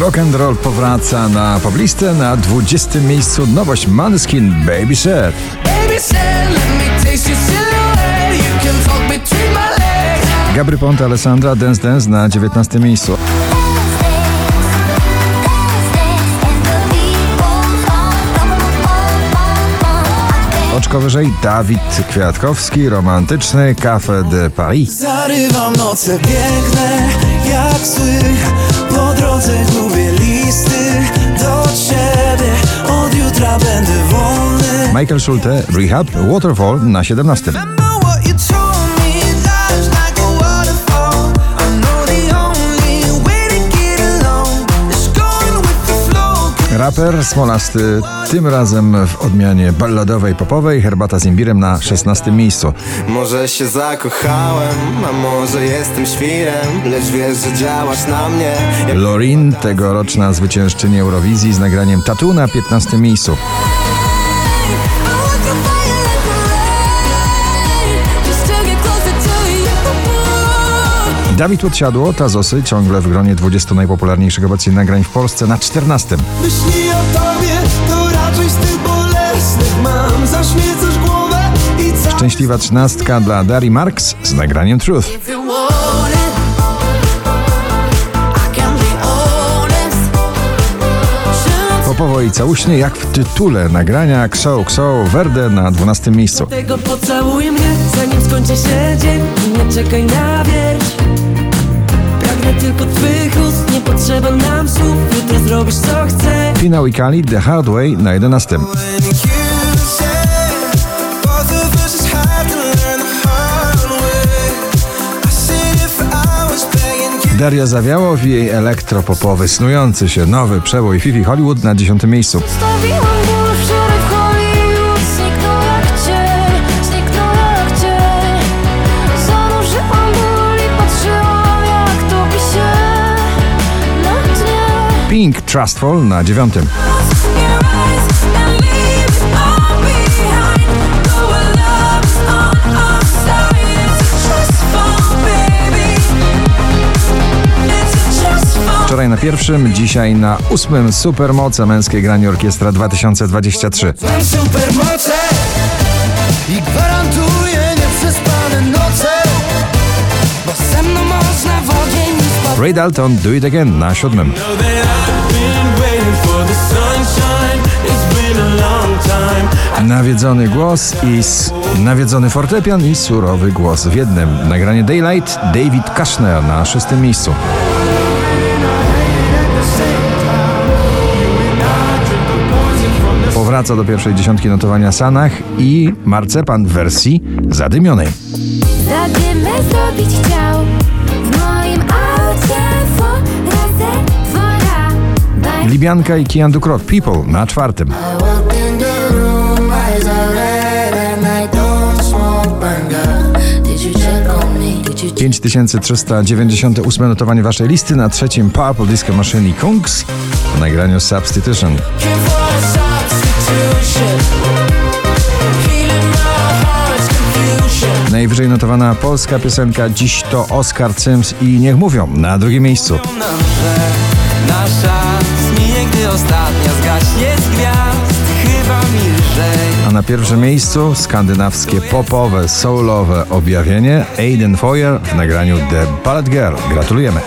Rock and roll powraca na poblistę na 20. miejscu nowość Manskin Baby Chef. Gabry Ponte Alessandra Dance Dance na 19. miejscu. Oczko wyżej Dawid Kwiatkowski, romantyczny Café de Paris. Zarywam noce piękne jak sły Po drodze gubię listy do ciebie Od jutra będę wolny Michael Schulte, Rehab, Waterfall na 17. Raper Smolasty, tym razem w odmianie balladowej popowej, herbata z imbirem na 16 miejscu. Może się zakochałem, a może jestem świrem Lecz wiesz, że działasz na mnie Lorin, tegoroczna zwyciężczyni Eurowizji z nagraniem Tatu na 15 miejscu. Dawid Podsiadło, Tazosy, ciągle w gronie 20 najpopularniejszych obecnie nagrań w Polsce na 14. Myśli o tobie, to raczej z tych bolesnych mam Zaśmiecasz głowę i cały Szczęśliwa trzynastka dla Dari Marks z nagraniem Truth. Popowo i całuśnie jak w tytule nagrania Kso Kso Verde na 12 miejscu. Tego pocałuj mnie, zanim skończy się dzień nie czekaj na Pragnę tylko twych ust Nie potrzeba nam słów Jutro zrobisz co chcę Finał i Kali The Hard Way na 11. When you say Both of us just have to learn the hard way I sit here for hours begging you Daria Zawiałow i jej elektropopowy, snujący się nowy przebój Fifi Hollywood na 10 miejscu. Pink Trustful na 9. Wczoraj na pierwszym, dzisiaj na ósmym Supermoce Męskie Granie Orkiestra 2023. Mam supermoce I gwarantuję nieprzespane noce Bo ze mną można w ogień Ray Dalton Do It Again na siódmym. Nawiedzony głos i s- nawiedzony fortepian i surowy głos w jednym. Nagranie Daylight David Kushner na szóstym miejscu. Powraca do pierwszej dziesiątki notowania Sanach i Marcepan w wersji zadymionej. Zadymy zrobić chciał Libianka i Kian Dukrot People na czwartym. Did you check on me? Did you check? 5398 notowanie waszej listy na trzecim Purple Disco Machine i Kungs w nagraniu Substitution. Najwyżej notowana polska piosenka Dziś to Oscar Sims i Niech Mówią na drugim miejscu. Gdy ostatnia zgaśnie z gwiazd Chyba A na pierwszym miejscu skandynawskie popowe, soulowe objawienie Aiden Foyer w nagraniu The Ballad Girl. Gratulujemy.